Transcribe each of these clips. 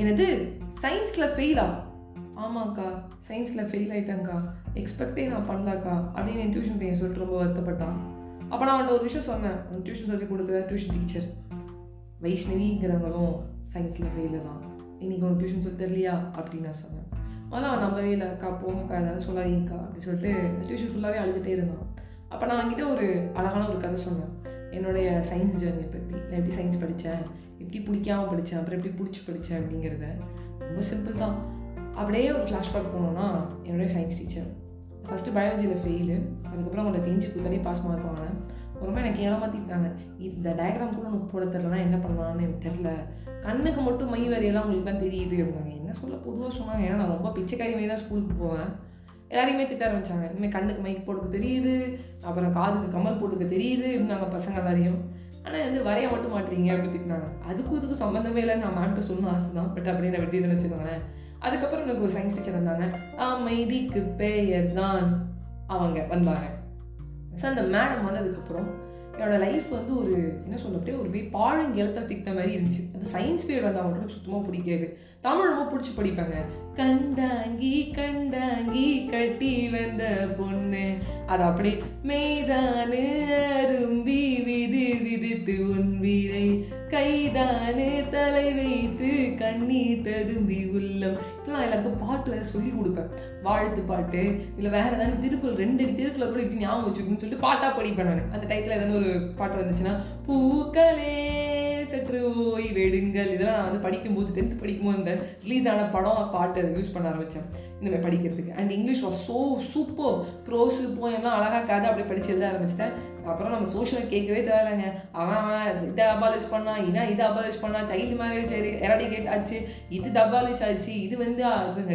எனது சயின்ஸில் ஃபெயிலா ஆமாக்கா சயின்ஸில் ஃபெயில் ஆயிட்டேங்க்கா எக்ஸ்பெக்டே நான் பண்ணலக்கா அப்படின்னு என் டியூஷன் பையன் சொல்லிட்டு ரொம்ப வருத்தப்பட்டான். அப்போ நான் அவன்கிட்ட ஒரு விஷயம் சொன்னேன். உன் டியூஷன் சொல்லி கொடுக்குற டியூஷன் டீச்சர் வைஷ்ணவிங்கிறவங்களும் சயின்ஸில் ஃபெயிலு தான். இன்னைக்கு உனக்கு டியூஷன் சொல்லி தெரியலையா அப்படின்னு நான் சொன்னேன். அதெல்லாம் அவன் நம்பவே இல்லை அக்கா போங்கக்கா எதாவது சொல்லாதீங்கக்கா அப்படின்னு சொல்லிட்டு டியூஷன் ஃபுல்லாகவே அழுதுகிட்டே இருந்தான். அப்போ நான் அவங்ககிட்ட ஒரு அழகான ஒரு கதை சொன்னேன். என்னுடைய சயின்ஸ் ஜேர்னியை பற்றி நான் எப்படி சயின்ஸ் படித்தேன்? எப்படி பிடிக்காம படித்தேன் அப்புறம் எப்படி பிடிச்சி படித்தேன் அப்படிங்கிறத ரொம்ப சிம்பிள் தான். அப்படியே ஒரு ஃப்ளாஷ்பேக் போனோன்னா என்னுடைய சயின்ஸ் டீச்சர் ஃபஸ்ட்டு பயாலஜியில் ஃபெயிலு அதுக்கப்புறம் அவங்களை கெஞ்சி குத்தாடி பாஸ் மார்க் வாங்கினேன். ரொம்ப எனக்கு ஏமாற்றிட்டாங்க இந்த டயக்ராம் கூட உனக்கு போட தெரிலனா என்ன பண்ணலான்னு எனக்கு தெரில கண்ணுக்கு மட்டும் மை வரையெல்லாம் உங்களுக்கு தான் தெரியுது அப்படின்னாங்க. என்ன சொல்ல பொதுவாக சொன்னாங்க. ஏன்னா நான் ரொம்ப பிச்சைக்காரி மாதிரி தான் ஸ்கூலுக்கு போவேன். எல்லாரையுமே திட்ட ஆரம்பித்தாங்க இனிமேல் கண்ணுக்கு மைக் போட்டுக்க தெரியுது. அப்புறம் காதுக்கு கமல் போட்டுக்க தெரியுது. அப்படின்னாங்க பசங்க எல்லாரையும். ஆனால் வந்து வரைய மட்டும் மாட்டீங்க அப்படின்னு திட்டினாங்க. அதுக்கும் இதுக்கும் சம்மந்தமே இல்லை நான் மேம்கிட்ட சொல்லணும் ஆசை தான் பட் அப்படியே நான் வெட்டி வச்சுக்கோங்களேன். அதுக்கப்புறம் எனக்கு ஒரு சயின்ஸ் டீச்சர் வந்தாங்க. அமைதிக்கு பெயர் தான் அவங்க வந்தாங்க. ஸோ அந்த மேடம் வந்ததுக்கப்புறம் என்னோட லைஃப் வந்து ஒரு என்ன சொல்ல அப்படியே ஒரு போய் பாழங்கெழுத்த சிக்கிற மாதிரி இருந்துச்சு. அது சயின்ஸ் பீரியட் வந்தால் மட்டும் சுத்தமாக பிடிக்காது தமிழ் ரொம்ப பிடிச்சி படிப்பாங்க. கண்டாங்கி கண்டாங்கி கட்டி வந்த பொண்ணு. அது அப்படியே மெய்தானு அரும்பி விதி விதித்து உன் வீரை கைதானு தலை வைத்து கண்ணீர் ததும்பி உள்ளம். இப்பெல்லாம் எல்லாருக்கும் பாட்டு வேறு சொல்லி கொடுப்பேன். வாழ்த்து பாட்டு இல்லை வேறு ஏதாவது திருக்குறள் ரெண்டு அடி திருக்குறள் கூட இப்படி ஞாபகம் வச்சுக்கணும்னு சொல்லிட்டு பாட்டாக படிப்பேன் நான். அந்த டயத்தில் ஏதாவது ஒரு பாட்டு வந்துச்சுன்னா பூக்களே சற்று ஓய் வெடுங்கள். இதெல்லாம் நான் வந்து படிக்கும்போது டென்த் படிக்கும்போது இந்த ரிலீஸ் ஆன படம் பாட்டு யூஸ் பண்ண ஆரம்பித்தேன் இந்த மாதிரி படிக்கிறதுக்கு and English was so super prose போயம்லாம் அழகாக கதை அப்படி படிச்சு எழுத ஆரம்பிச்சிட்டேன். அப்புறம் நம்ம சோஷியல் கேட்கவே தேவையில்லைங்க. அவன் இதை அபாலிஷ் பண்ணான் ஏன்னா இதை அபாலிஷ் பண்ணான் சைல்டு மேரேஜ் எராடிகேட் ஆச்சு இது டபாலிஷ் ஆச்சு இது வந்து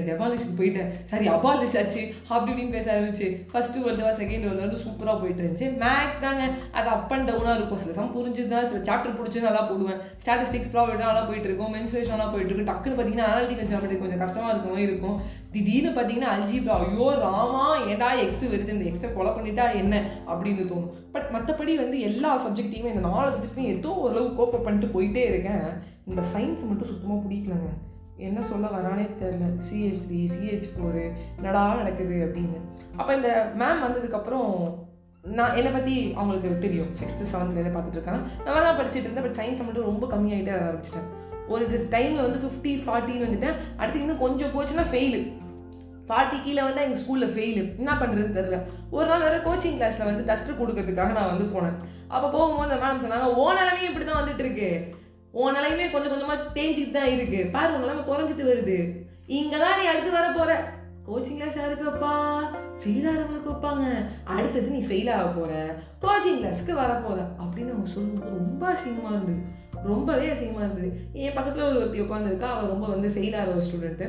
டெபாலிஷ்க்கு போயிட்டேன். சரி அபாலிஷ் ஆச்சு அப்படி இப்படின்னு பேச ஆரம்பிச்சு first world war second world வந்து சூப்பராக போயிட்டு இருந்துச்சு. மேக்ஸ் தாங்க அது அப் அண்ட் டவுனாக இருக்கும். சில சம் புரிஞ்சுதான் சில சாப்டர் பிடிச்சி நல்லா போடுவேன். ஸ்டாட்டிஸ்டிக்ஸ் ப்ராப்ளம் நல்லா போயிட்டு இருக்கும். மென்சுரேஷன் நல்லா போயிட்டு இருக்கு. டக்குன்னு பார்த்தீங்கன்னா அனாலிட்டிக்கல் ஜாமெட்ரி கொஞ்சம் கஷ்டமாக இருக்கிற மாதிரி இருக்கும். திடீர் இது பார்த்தீங்கன்னா அல்ஜிப்ரா. ஐயோ ராமா ஏண்டா எக்ஸ் வருது? இந்த எக்ஸை கொலை பண்ணிட்டா என்ன? அப்படின்னு தோணும். பட் மற்றபடி வந்து எல்லா சப்ஜெக்ட்டையுமே இந்த நாலு சப்ஜெக்ட்டையும் ஏதோ ஓரளவு கோப்பை பண்ணிட்டு போயிட்டே இருக்கேன். இந்த சயின்ஸ் மட்டும் சுத்தமாக பிடிக்கலங்க. என்ன சொல்ல வரானே தெரில சிஹெச் த்ரீ சிஹெச் ஃபோரு என்னடா நடக்குது அப்படின்னு. அப்போ இந்த மேம் வந்ததுக்கப்புறம் நான் என்னை பற்றி அவங்களுக்கு தெரியும். சிக்ஸ்த்து செவன்த்லேருந்து பார்த்துட்டு இருக்காங்க. நல்லா தான் படிச்சுட்டு இருந்தேன். பட் சயின்ஸை மட்டும் ரொம்ப கம்மியாகிட்டே வர ஆரம்பிச்சிட்டேன். ஒரு டைமில் வந்து ஃபிஃப்டி ஃபார்ட்டின்னு வந்துட்டேன். அடுத்து இன்னும் கொஞ்சம் போச்சுன்னா ஃபெயிலு ஃபார்ட்டி கீழே வந்து எங்கள் ஸ்கூலில் ஃபெயிலு என்ன பண்ணுறதுன்னு தெரில ஒரு நாள் வேறு கோச்சிங் கிளாஸில் வந்து டஸ்ட்டு கொடுக்கறதுக்காக நான் வந்து போனேன். அப்போ போகும்போது அந்த மேம் சொன்னாங்க ஓ நிலமையும் இப்படி தான் வந்துட்டு இருக்கு ஓ நிலையுமே கொஞ்சம் கொஞ்சமாக தேஞ்சிட்டு தான் இருக்கு. பாரு உன் நிலைமை குறைஞ்சிட்டு வருது. இங்கே தான் நீ அடுத்து வர போகிற கோச்சிங் கிளாஸ் யாருக்குப்பா ஃபெயில் ஆகிறவங்களுக்கு வைப்பாங்க. அடுத்தது நீ ஃபெயில் ஆக போகிற கோச்சிங் கிளாஸ்க்கு வர போகிற அப்படின்னு அவங்க சொல்லும்போது ரொம்ப அசிங்கமாக இருந்தது. ரொம்பவே அசிங்கமாக இருந்தது. என் பக்கத்தில் ஒரு ஒருத்தி உட்காந்துருக்கா அவள் ரொம்ப வந்து ஃபெயில் ஆகிற ஒரு ஸ்டூடெண்ட்டு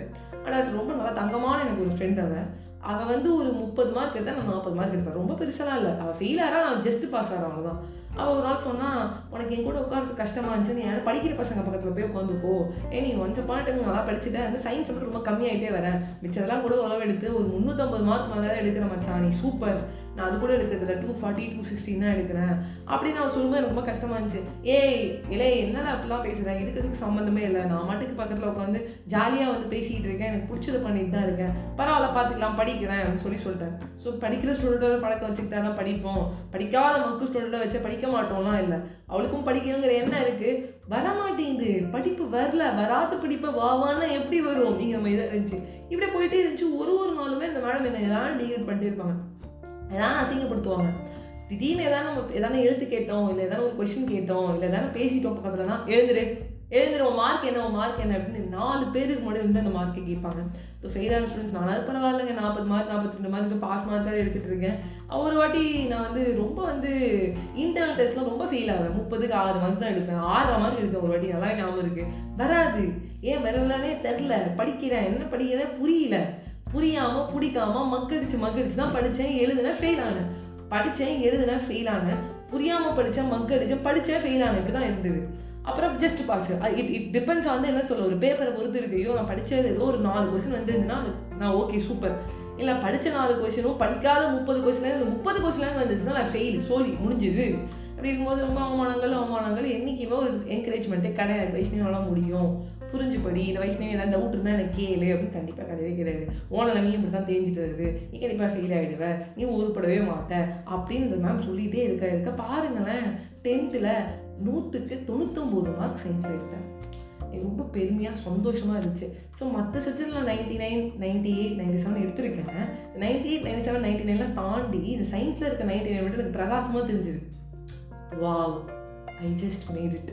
ஆனால் ரொம்ப நல்லா தங்கமான எனக்கு ஒரு ஃப்ரெண்ட் அவன். அவள் வந்து ஒரு முப்பது மார்க் எடுத்தால் நான் நாற்பது மார்க் எடுப்பேன். ரொம்ப பெருசாலாம் இல்லை. அவள் ஃபெயில் ஆகிறா நான் ஜஸ்ட் பாஸ் ஆகிறேன் அவ்வளோதான் அவள் ஒரு நாள் சொன்னால் உனக்கு என் கூட உட்காந்து கஷ்டமாக இருந்துச்சு. நீ யாரும் படிக்கிற பசங்க பக்கத்தில் போய் உட்காந்துக்கோ ஏ நீ ஒன்ஸ் பான டைம் நல்லா படிச்சுட்டேன் அந்த சயின்ஸ் மட்டும் ரொம்ப கம்மியாகிட்டே வரேன் மிச்சதெல்லாம் கூட உழவு எடுத்து ஒரு முந்நூற்றம்பது மார்க் மேலே தான் எடுக்கிற மச்சான். நீ சூப்பர் நான் அது கூட எடுக்கிறதுல டூ ஃபார்ட்டி டூ சிக்ஸ்டின் தான் எடுக்கிறேன். அப்படின்னு அவன் சொல்லும்போது எனக்கு ரொம்ப கஷ்டமாக இருந்துச்சு. ஏய் இல்லை என்னடா அப்படிலாம் பேசுகிறேன் இருக்கிறதுக்கு சம்மந்தமே இல்லை. நான் மாட்டுக்கு பக்கத்தில் உட்காந்து ஜாலியாக வந்து பேசிகிட்டு இருக்கேன். எனக்கு பிடிச்சது பண்ணிட்டு தான் இருக்கேன். பரவாயில்ல பார்த்துக்கலாம் படிக்கிறேன் அப்படின்னு சொல்லி சொல்லிட்டேன். ஸோ படிக்கிற ஸ்டூடெண்ட்டோட பழக்கம் வச்சுக்கிட்டா படிப்போம். படிக்காத மக்கு ஸ்டூடெண்ட்டை வச்சு படிக்க மாட்டோம்லாம் இல்லை. அவளுக்கும் படிக்கணுங்கிற எண்ணம் இருக்குது வரமாட்டேங்குது. படிப்பு வரல. வராத படிப்பை வாவான்னு எப்படி வரும் அப்படிங்கிற மாதிரி தான் இருந்துச்சு. இப்படி போயிட்டே இருந்துச்சு. ஒரு ஒரு நாளுமே இந்த மேடம் என்ன ஏதாவது டீல் பண்ணிட்டு இருப்பாங்க. எதாவது அசிங்கப்படுத்துவாங்க. திடீர்னு எதாவது நம்ம எதாவது எழுத்து கேட்டோம் இல்லை எதாவது ஒரு கொஷின் கேட்டோம் இல்லை எதாவது பேசிட்டோம் பக்கத்துலனா எழுந்துரு எழுந்துரு உன் மார்க் என்ன உன் மார்க் என்ன அப்படின்னு நாலு பேருக்கு முன்னாடி வந்து அந்த மார்க்கை கேட்பாங்க. இப்போ ஃபெயிலான ஸ்டூடெண்ட்ஸ் நானாவது பரவாயில்லைங்க நாற்பது மார்க் நாற்பத்தி ரெண்டு மார்க் பாஸ் மார்க் தான் எடுத்துகிட்டு இருக்கேன். ஒரு வாட்டி நான் வந்து ரொம்ப வந்து இன்டர்னல் டெஸ்ட்லாம் ரொம்ப ஃபெயில் ஆகிறேன் முப்பதுக்கு ஆறு மார்க் தான் எடுப்பேன். ஆறரை மார்க் எடுப்பேன் ஒரு வாட்டி. நல்லா ஞாபகம் இருக்குது வராது. ஏன் வரலனே தெரில. படிக்கிறேன். என்ன படிக்கிறேன் புரியல. புரியாம பிடிக்காம மக்கடிச்சு மக்கடிச்சு தான் படித்தேன் எழுதுனேன் ஃபெயில் ஆனேன். படித்தேன் எழுதுனேன் ஃபெயில் ஆனேன். புரியாமல் படித்தேன் மக்கடிச்சேன் படித்தேன் ஃபெயில் ஆனேன். இப்படி தான் இருந்தது. அப்புறம் just pass it it depends வந்து என்ன சொல்ல ஒரு பேப்பரை பொறுத்து இருக்கு. ஐயோ நான் படித்தது ஏதோ ஒரு நாலு கொஸ்டின் வந்துருந்துன்னா நான் ஓகே சூப்பர் இல்லை படித்த நாலு கொஸ்டினும் படிக்காத முப்பது கொஸ்டின் முப்பது கொஸ்டின் வந்துச்சுன்னா நான் ஃபெயில் சோலி முடிஞ்சுது. அப்படி இருக்கும்போது ரொம்ப அவமானங்கள் அவமானங்கள் என்றைக்குமே ஒரு என்கரேஜ்மெண்ட்டே கிடையாது. வைஷ்ணவனால முடியும். புரிஞ்சு படி இந்த வயசுலேயே ஏதாவது டவுட் இருந்தால் எனக்கு கேளு அப்படின்னு கண்டிப்பாக கிடையவே கிடையாது ஓனில் நீ இப்படி தான் தேஞ்சிட்டு வருது நீ கண்டிப்பாக ஃபெயில் ஆகிடுவ நீ உருப்படவே மாட்டேன் அப்படின்னு இந்த மேம் சொல்லிகிட்டே இருக்க இருக்க. பாருங்களேன் டென்த்தில் நூற்றுக்கு தொண்ணூத்தொம்பது மார்க் சயின்ஸில் எடுத்தேன். எனக்கு ரொம்ப பெருமையாக சந்தோஷமாக இருந்துச்சு. ஸோ மற்ற சப்ஜெக்டில் ninety nine ninety eight ninety seven எடுத்திருக்கேன். Ninety eight ninety seven ninety நைன்லாம் தாண்டி இந்த சயின்ஸில் இருக்க நைன்ட்டி நைன் விட எனக்கு பிரகாசமாக தெரிஞ்சுது. Wow I just made it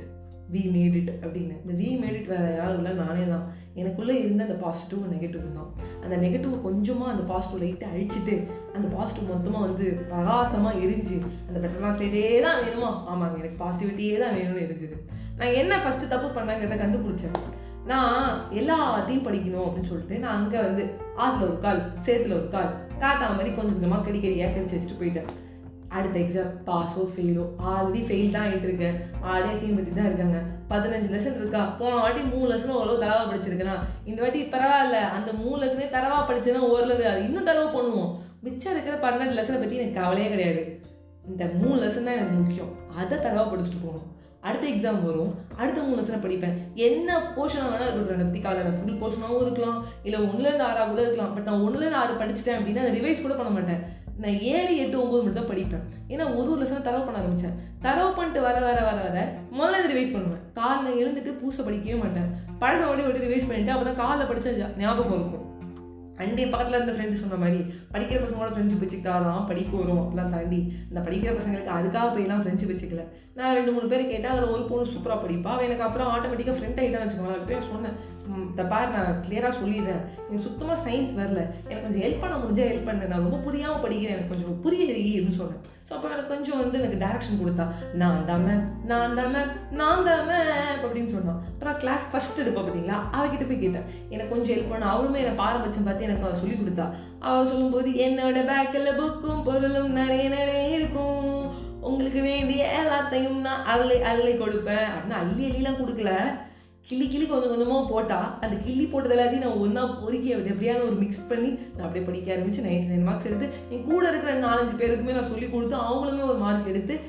we made it அப்படின்னு. இந்த வி மேட் இட் வேறு யாரும் இல்லை நானே தான். எனக்குள்ளே இருந்த அந்த பாசிட்டிவ் நெகட்டிவ் தான். அந்த நெகட்டிவ் கொஞ்சமாக அந்த பாசிட்டிவ் லைட்டை அழிச்சிட்டு அந்த பாசிட்டிவ் மொத்தமாக வந்து பிரகாசமாக எரிஞ்சு அந்த பெட்டர் மார்க்ஸ் தான் வேணுமா? ஆமாங்க எனக்கு பாசிட்டிவிட்டியே தான் வேணும்னு இருந்தது. நான் என்ன ஃபஸ்ட்டு தப்பு பண்ணாங்கிறத கண்டுபிடிச்சேன். நான் எல்லாத்தையும் படிக்கணும் அப்படின்னு சொல்லிட்டு நான் அங்கே வந்து ஆற்றுல ஒரு கால் சேத்துல ஒரு கால் காக்கா மாதிரி கொஞ்சம் கொஞ்சமாக கடி கடியாக கடிச்சு வச்சுட்டு போயிட்டேன். அடுத்த எக்ஸாம் பாஸோ ஃபெயிலோ ஆல்ரெடி ஃபெயில் தான் ஆகிட்டு இருக்கேன் ஆல்ரெடி சீன் பற்றி தான் இருக்காங்க. பதினஞ்சு லெசன் இருக்கா? போன வாட்டி மூணு லெசனும் ஓரளவு தரவா படிச்சிருக்கேனா இந்த வாட்டி பரவாயில்ல. அந்த மூணு லெசனே தரவா படிச்சேன்னா ஓரளவு அது இன்னும் தரவா பண்ணுவோம். மிச்சம் இருக்கிற பன்னெண்டு லெசனை பற்றி எனக்கு கவலையே கிடையாது. இந்த மூணு லெசன் தான் எனக்கு முக்கியம். அதை தரவா படிச்சுட்டு போகணும். அடுத்த எக்ஸாம் வரும். அடுத்த மூணு லெசனை படிப்பேன். என்ன போர்ஷனாக வேணால் இருக்கட்டும். எனக்கு பற்றி கவலை ஃபுல் போர்ஷனாகவும் இருக்கலாம். இல்லை ஒன்றுலேருந்து ஆறாக கூட இருக்கலாம். பட் நான் ஒன்றுலேருந்து ஆறு படிச்சிட்டேன் அப்படின்னா அதை ரிவைஸ் கூட பண்ண மாட்டேன். நான் ஏழு எட்டு ஒம்பது மட்டும் தான் படிப்பேன். ஏன்னா ஒரு ஒரு லெசனை தரவு பண்ண ஆரம்பித்தேன் தரவு பண்ணிட்டு வர வர வர வர முதல்ல இது ரிவைஸ் பண்ணுவேன். காலில் எழுந்துட்டு பூசை படிக்கவே மாட்டேன். பழச ஓடி ஓடி ரிவைஸ் பண்ணிட்டு அப்போ தான் காலில் படித்த ஞாபகம் இருக்கும். அண்டே பக்கத்தில் இருந்த ஃப்ரெண்டு சொன்ன மாதிரி படிக்கிற பசங்களோட ஃப்ரெண்ட்ஷிப் வச்சுக்கிட்டாதான் படிப்பு வரும். அப்படிலாம் தாண்டி இந்த படிக்கிற பசங்களுக்கு அதுக்காக போய்லாம் ஃப்ரெண்ட்ஷிப் வச்சுக்கல. நான் ரெண்டு மூணு பேர் கேட்டால் அதில் ஒரு பொண்ணு சூப்பராக படிப்பா. எனக்கு அப்புறம் ஆட்டோமேட்டிக்காக ஃப்ரெண்ட் ஆகிட்டான்னு வச்சுக்கோங்களேன். அதுக்கு சொன்னேன் இந்த பாரு நான் கிளியராக சொல்லிடுறேன். எனக்கு சுத்தமாக சயின்ஸ் வரல. எனக்கு கொஞ்சம் ஹெல்ப் பண்ண முடிஞ்சால் ஹெல்ப் பண்ணுறேன் நான் ரொம்ப புரியாமல் படிக்கிறேன். எனக்கு கொஞ்சம் புரியலை அப்படின்னு சொன்னேன். ஸோ அப்போ எனக்கு கொஞ்சம் வந்து எனக்கு டேரக்ஷன் கொடுத்தா நான் தான் மேம் நான் தான் மேம் நான் தான் மேம் அப்படின்னு சொன்னான் அப்புறம் கிளாஸ் ஃபஸ்ட் எடுப்பா பார்த்தீங்களா அவகிட்ட போய் கேட்டேன் எனக்கு கொஞ்சம் ஹெல்ப் பண்ண. அவளுமே எனக்கு பாரபட்சம் பார்த்து எனக்கு அவள் சொல்லி கொடுத்தா. அவள் சொல்லும்போது என்னோட பேக்கில் புக்கும் பொருளும் நிறைய நிறைய இருக்கும். உங்களுக்கு வேண்டிய எல்லாத்தையும் நான் அள்ளி அள்ளி கொடுப்பேன். அப்படின்னு அள்ளி அள்ளிலாம் கொடுக்கல. கிளி கிளி கொஞ்சம் கொஞ்சமாக போட்டால் அந்த கிள்ளி போட்டது எல்லாத்தையும் நான் ஒன்றா பொறுக்கி அது எப்படியான ஒரு மிக்ஸ் பண்ணி நான் அப்படியே படிக்க ஆரம்பிச்சு நைன்டி நைன் மார்க்ஸ் எடுத்து என் கூட இருக்கிற நாலஞ்சு பேருக்குமே நான் சொல்லி கொடுத்து அவங்களுமே ஒரு மார்க் எடுத்து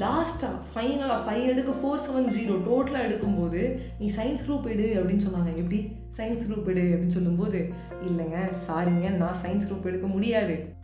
லாஸ்ட்டாக ஃபைனலாக ஃபைவ் எடுக்க ஃபோர் செவன் ஜீரோ டோட்டலாக எடுக்கும்போது நீ சயின்ஸ் குரூப் எடு அப்படின்னு சொன்னாங்க. எப்படி? சயின்ஸ் குரூப் எடு அப்படின்னு சொல்லும்போது இல்லைங்க சாரிங்க நான் சயின்ஸ் குரூப் எடுக்க முடியாது.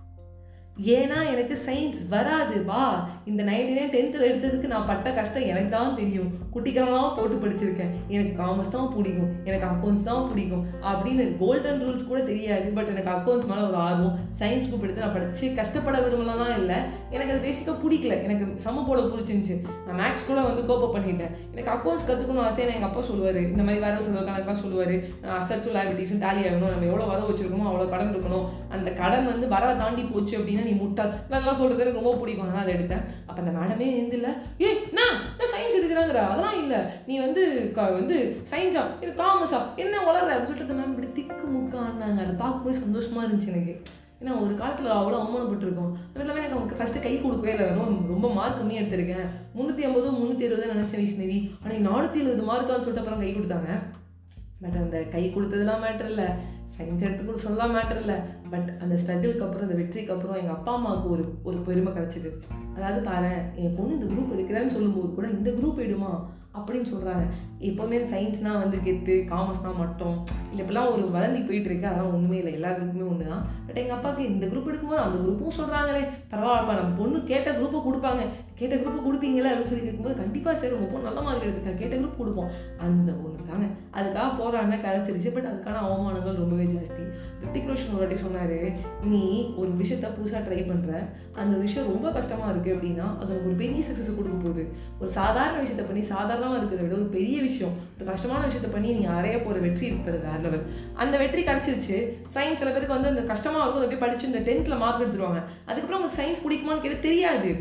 ஏன்னா எனக்கு சயின்ஸ் வராது வா. இந்த நைன்டி நைன் டென்த்தில் எடுத்ததுக்கு நான் பட்ட கஷ்டம் எனக்கு தான் தெரியும். குட்டிக்கமாக போட்டு படிச்சிருக்கேன். எனக்கு காமர்ஸ் தான் பிடிக்கும். எனக்கு அக்கௌண்ட்ஸ் தான் பிடிக்கும். அப்படின்னு கோல்டன் ரூல்ஸ் கூட தெரியாது. பட் எனக்கு அக்கௌண்ட்ஸ் மேலே ஒரு ஆர்வம். சயின்ஸ் குரூப் எடுத்து நான் படித்து கஷ்டப்பட விரும்பலாம் இல்லை. எனக்கு அது பேசிக்காக பிடிக்கல. எனக்கு சம போட பிடிச்சிருந்துச்சு. நான் மேக்ஸ் கூட வந்து கோப்பப் பண்ணிட்டேன். எனக்கு அக்கௌண்ட்ஸ் கற்றுக்கணும் ஆசை எங்கள் அப்பா சொல்லுவார். இந்த மாதிரி வர சொல்லுவார். கணக்காக சொல்லுவார் அசட்ஸ் லைபிலிட்டிஸும் டேலி ஆகணும். நம்ம எவ்வளோ வர வச்சிருக்கோமோ அவ்வளோ கடன் இருக்கணும். அந்த கடன் வந்து வர தாண்டி போச்சு அப்படின்னா நீ முட்டாள். நல்லா சொல்கிறது எனக்கு ரொம்ப பிடிக்கும். அதனால் அதை எடுத்தேன். அப்போ அந்த மேடமே இருந்து இல்லை ஏ நான் நான் சயின்ஸ் எடுக்கிறாங்கிற அதெல்லாம் இல்லை. நீ வந்து க வந்து சயின்ஸா இது காமர்ஸா என்ன வளர்ற? அப்படின்னு சொல்லிட்டு மேம் இப்படி திக்கு முக்கான்னாங்க அதை பார்க்கும்போது சந்தோஷமாக இருந்துச்சு எனக்கு. ஏன்னா ஒரு காலத்தில் அவ்வளோ அவமானப்பட்டிருக்கோம். அது எனக்கு அவங்க ஃபஸ்ட்டு கை கொடுக்கவே இல்லை. ரொம்ப ரொம்ப மார்க் கம்மியாக எடுத்திருக்கேன். முந்நூற்றி ஐம்பது முந்நூற்றி எழுபது நினச்சேன் விஷ்ணவி. ஆனால் நானூற்றி எழுபது மார்க்கான்னு சொல்லிட்டு அப்புறம் கை கொடுத்தாங்க. பட் அந்த கை கொடுத்ததெல்லாம் மேட்ரு இல்லை. சயின்ஸ் எடுத்து கூட சொல்லலாம் மேட்டர் இல்லை. பட் அந்த ஸ்ட்ரகிளுக்கு அப்புறம் அந்த வெற்றிக்கு அப்புறம் எங்கள் அப்பா அம்மாவுக்கு ஒரு ஒரு பெருமை கிடச்சிது. அதாவது பாரு என் பொண்ணு இந்த குரூப் எடுக்கிறேன்னு சொல்லும்போது கூட இந்த குரூப் எடுமா? அப்படின்னு சொல்கிறாங்க எப்போவுமே சயின்ஸ்னால் வந்து கெத்து காமர்ஸ்னால் மட்டும். இல்லை இப்போலாம் ஒரு வதந்தி போயிட்டுருக்கு. அதெல்லாம் ஒன்றுமே இல்லை. எல்லா குரூப்புமே ஒன்று தான் பட் எங்கள் அப்பாவுக்கு இந்த குரூப் எடுக்கும்போது அந்த குரூப்பும் சொல்கிறாங்களே பரவாயில்லப்பா நம்ம பொண்ணு கேட்ட குரூப்பை கொடுப்பாங்க. கேட்ட குரூப்பை கொடுப்பீங்களா? அப்படின்னு சொல்லி கேட்கும்போது கண்டிப்பாக சரி உங்கள் பொண்ணு நல்ல மார்க் எடுத்துக்கா கேட்ட குரூப் கொடுப்போம். அந்த ஒன்று தாங்க அதுக்காக போகிறாங்க கிடச்சிருச்சு பட் அதுக்கான அவமானங்கள் ரொம்பவே ஜாஸ்தி ரித்திக் ரோஷன் ஒரு வாட்டி சொன்னார் நீ ஒரு விஷயத்த புதுசாக ட்ரை பண்ணுற அந்த விஷயம் ரொம்ப கஷ்டமாக இருக்குது அப்படின்னா அது உனக்கு ஒரு பெரிய சக்ஸஸ் கொடுக்க போகுது. ஒரு சாதாரண விஷயத்த பண்ணி சாதாரணமாக இருக்கிறத விட ஒரு பெரிய விஷயம். ஒரு கஷ்டமான விஷயத்த பண்ணி நீ அறைய போகிற வெற்றி இருக்கிறது வேறு லெவல் அந்த வெற்றி கிடச்சிருச்சு. சயின்ஸ் சில பேருக்கு வந்து அந்த கஷ்டமாக இருக்கும் அதை அப்படியே படித்து இந்த டென்த்தில் மார்க் எடுத்துருவாங்க. அதுக்கப்புறம் உங்களுக்கு சயின்ஸ் பிடிக்குமான்னு கேட்டால் தெரியாது.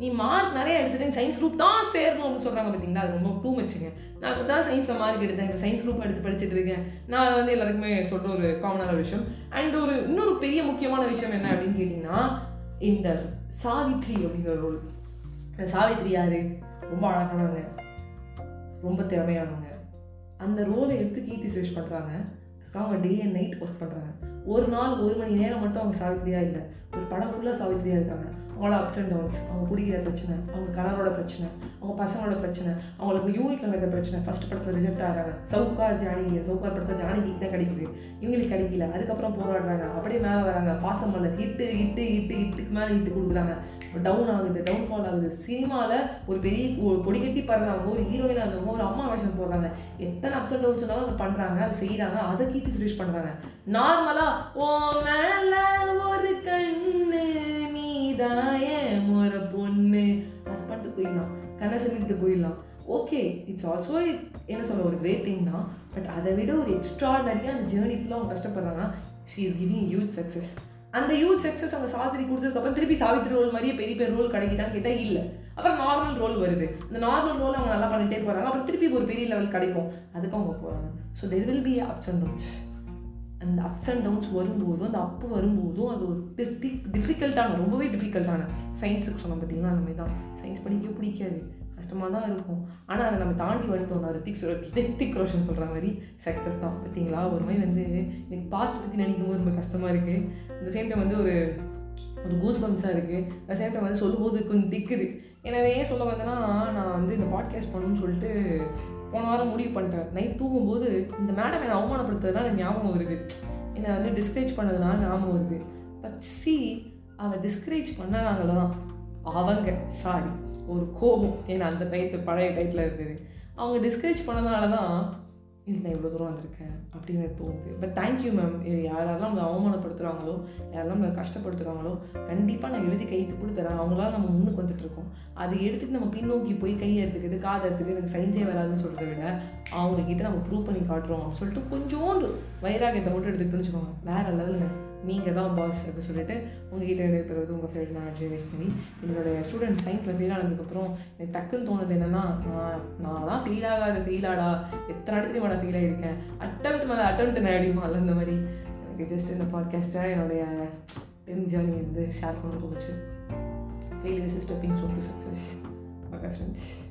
நீ மார்க் நிறைய எடுத்துட்டு சயின்ஸ் குரூப் தான் சேரணும் அப்படின்னு சொல்கிறாங்க பார்த்தீங்களா அது ரொம்ப டூ மச்சுங்க நான் இப்போ தான் சயின்ஸில் மார்க் எடுத்தேன் இப்போ சயின்ஸ் குரூப் எடுத்து படிச்சுட்டு இருக்கேன். நான் வந்து எல்லாருக்குமே சொல்கிற ஒரு காமனான விஷயம். அண்ட் ஒரு இன்னொரு பெரிய முக்கியமான விஷயம் என்ன அப்படின்னு கேட்டிங்கன்னா இந்த சாவித்ரி அப்படிங்கிற ரோல் இந்த சாவித்ரி யாரு? ரொம்ப அழகானவங்க. ரொம்ப திறமையானவங்க. அந்த ரோலை எடுத்து கீர்த்தி சுரேஷ் பண்ணுறாங்க அவங்க டே அண்ட் நைட் ஒர்க் பண்ணுறாங்க ஒரு நாள் ஒரு மணி நேரம் மட்டும் அவங்க சாவித்திரியாக இல்லை. ஒரு படம் ஃபுல்லாக சாவித்திரியாக இருக்காங்க. அவங்களோட அப்ஸ் அண்ட் டவுன்ஸ் அவங்க குடிக்கிற பிரச்சனை அவங்க கணவரோட பிரச்சனை அவங்க பசங்களோட பிரச்சனை அவங்களுக்கு யூனிட்ல நடக்கிற பிரச்சனை ஃபர்ஸ்ட் படத்தில் ரிஜெக்ட் ஆகிறாங்க. சவுக்கார் ஜானகி சவுக்கார் படத்தில் ஜானகிக்கு தான் கிடைக்குது. இவங்களுக்கு கிடைக்கல அதுக்கப்புறம் போராடுறாங்க. அப்படியே மேலே வராங்க. பாசம் பண்ணல ஹிட்டு ஹிட்டு ஹிட்டு ஹிட்டுக்கு மேலே ஹிட்டு கொடுக்குறாங்க. டவுன் ஆகுது டவுன் ஃபால் ஆகுது. சினிமாவில் ஒரு பெரிய பொடி கட்டி பறந்தாங்க ஒரு ஹீரோயினாக இருந்தவங்க ஒரு அம்மா வேஷம் போடுறாங்க. எத்தனை அப்ஸ் அண்ட் டவுன்ஸ் இருந்தாலும் அதை பண்ணுறாங்க அதை செய்கிறாங்க அதை கீர்த்தி சுரேஷ் பண்ணுறாங்க நார்மலாக ஓ மேலே ஒரு கண் பார்த்துட்டு போயிடலாம். கண்ணை சொல்லிட்டு போயிடலாம். ஓகே இட்ஸ் ஆல்சோ என்ன சொல்ல ஒரு கிரேட் திங் தான். பட் அதை விட ஒரு எக்ஸ்ட்ராடனரியாக அந்த ஜேர்னி ஃபுல்லாக அவங்க கஷ்டப்படுறாங்கன்னா she is giving youth success அந்த யூத் சக்ஸஸ் அவங்க சாத்திரி கொடுத்ததுக்கப்புறம் திருப்பி சாவித்திரி ரோல் மாதிரியே பெரிய பெரிய ரோல் கிடைக்கிட்டான்னு கேட்டால் இல்லை. அப்புறம் நார்மல் ரோல் வருது. அந்த நார்மல் ரோல் அவங்க நல்லா பண்ணிகிட்டே போகிறாங்க அப்புறம் திருப்பி ஒரு பெரிய லெவல் கிடைக்கும். அதுக்கு அவங்க போகிறாங்க so there will be ups and downs அந்த அப்ஸ் அண்ட் டவுன்ஸ் வரும்போதும் அந்த அப்பு வரும்போதும் அது ஒரு டிஃப்டி டிஃபிகல்ட்டான ரொம்பவே டிஃபிகல்ட்டான சயின்ஸுக்கு சொன்னோம் பார்த்தீங்கன்னா அந்த மாதிரி தான் சயின்ஸ் படிக்க பிடிக்காது. கஷ்டமாக தான் இருக்கும். ஆனால் அதை நம்ம தாண்டி வந்துட்டோம் நான் ரித்திக் சொல் ரித்திக் ரோஷன் சொல்கிற மாதிரி சக்ஸஸ் தான். பார்த்தீங்களா? ஒரு மாதிரி வந்து எனக்கு பாஸ்ட் பற்றி நினைக்கும் போது ரொம்ப கஷ்டமாக இருக்குது இந்த சேம் டைம் வந்து ஒரு ஒரு கூஸ் பம்ஸாக இருக்குது அந்த சேம் டைம் வந்து சொல்லும்போது கொஞ்சம் திக்குது. ஏன்னா ஏன் சொல்ல வந்தேன்னா நான் வந்து இந்த பாட்காஸ்ட் பண்ணணும்னு சொல்லிட்டு போன வாரம் முடிவு பண்ணிட்டேன் நைட் தூங்கும்போது இந்த மேடம் என்னை அவமானப்படுத்துறதுனால எனக்கு ஞாபகம் வருது. என்னை வந்து டிஸ்கரேஜ் பண்ணதுனால ஞாபகம் வருது. பட் சி அவன் டிஸ்கரேஜ் பண்ணனாங்கள தான் அவங்க. சாரி ஒரு கோபம். ஏன்னா அந்த டயத்து பழைய டயத்தில் இருந்தது. அவங்க டிஸ்கரேஜ் பண்ணதுனால தான் இல்லை நான் இவ்வளோ தூரம் வந்திருக்கேன் அப்படின்னு எனக்கு தோணுது. பட் தேங்க்யூ மேம் யாரெல்லாம் நம்மளை அவமானப்படுத்துகிறாங்களோ யாரெல்லாம் நம்மளை கஷ்டப்படுத்துகிறாங்களோ கண்டிப்பாக நான் எழுதி கைத்து கொடுத்துறேன் அவங்களால நம்ம முன்னுக்கு வந்துட்டுருக்கோம் அதை எடுத்துகிட்டு நம்ம பின்னோக்கி போய் கை எடுத்துக்கிறது காது எடுத்துக்கிறது எனக்கு சயின்ஸே வராதுன்னு சொல்கிறத விட அவங்கக்கிட்ட நம்ம ப்ரூவ் பண்ணி காட்டுறோம் அப்படின்னு சொல்லிட்டு கொஞ்சோண்டு வைராகியத்தை மட்டும் எடுத்துக்கிட்டோன்னு வச்சுக்கோங்க. வேறு லெவலுங்க நீங்கள் தான் பாஸ் அப்படின்னு சொல்லிட்டு உங்ககிட்ட விடைபெறுவது உங்கள் ஃப்ரெண்ட் நான் அட்வைஸ் பண்ணி என்னோட ஸ்டூடெண்ட் சயின்ஸில் ஃபெயில் ஆனதுக்கப்புறம் எனக்கு டக்குன்னு தோணுது என்னென்னா நான் நான் தான் ஃபெயில் ஆகாத ஃபெயில் ஆடா எத்தனை இடத்துலையும் நான் ஃபெயில் ஆகிருக்கேன் அட்டம்ப்ட் மேலே அட்டம் நான் அடிமால இந்த மாதிரி. எனக்கு ஜஸ்ட் இந்த பாட்காஸ்ட்டை என்னுடைய டென் ஜேர்னி வந்து ஷேர் பண்ண போச்சு fail is stepping stone to success okay friends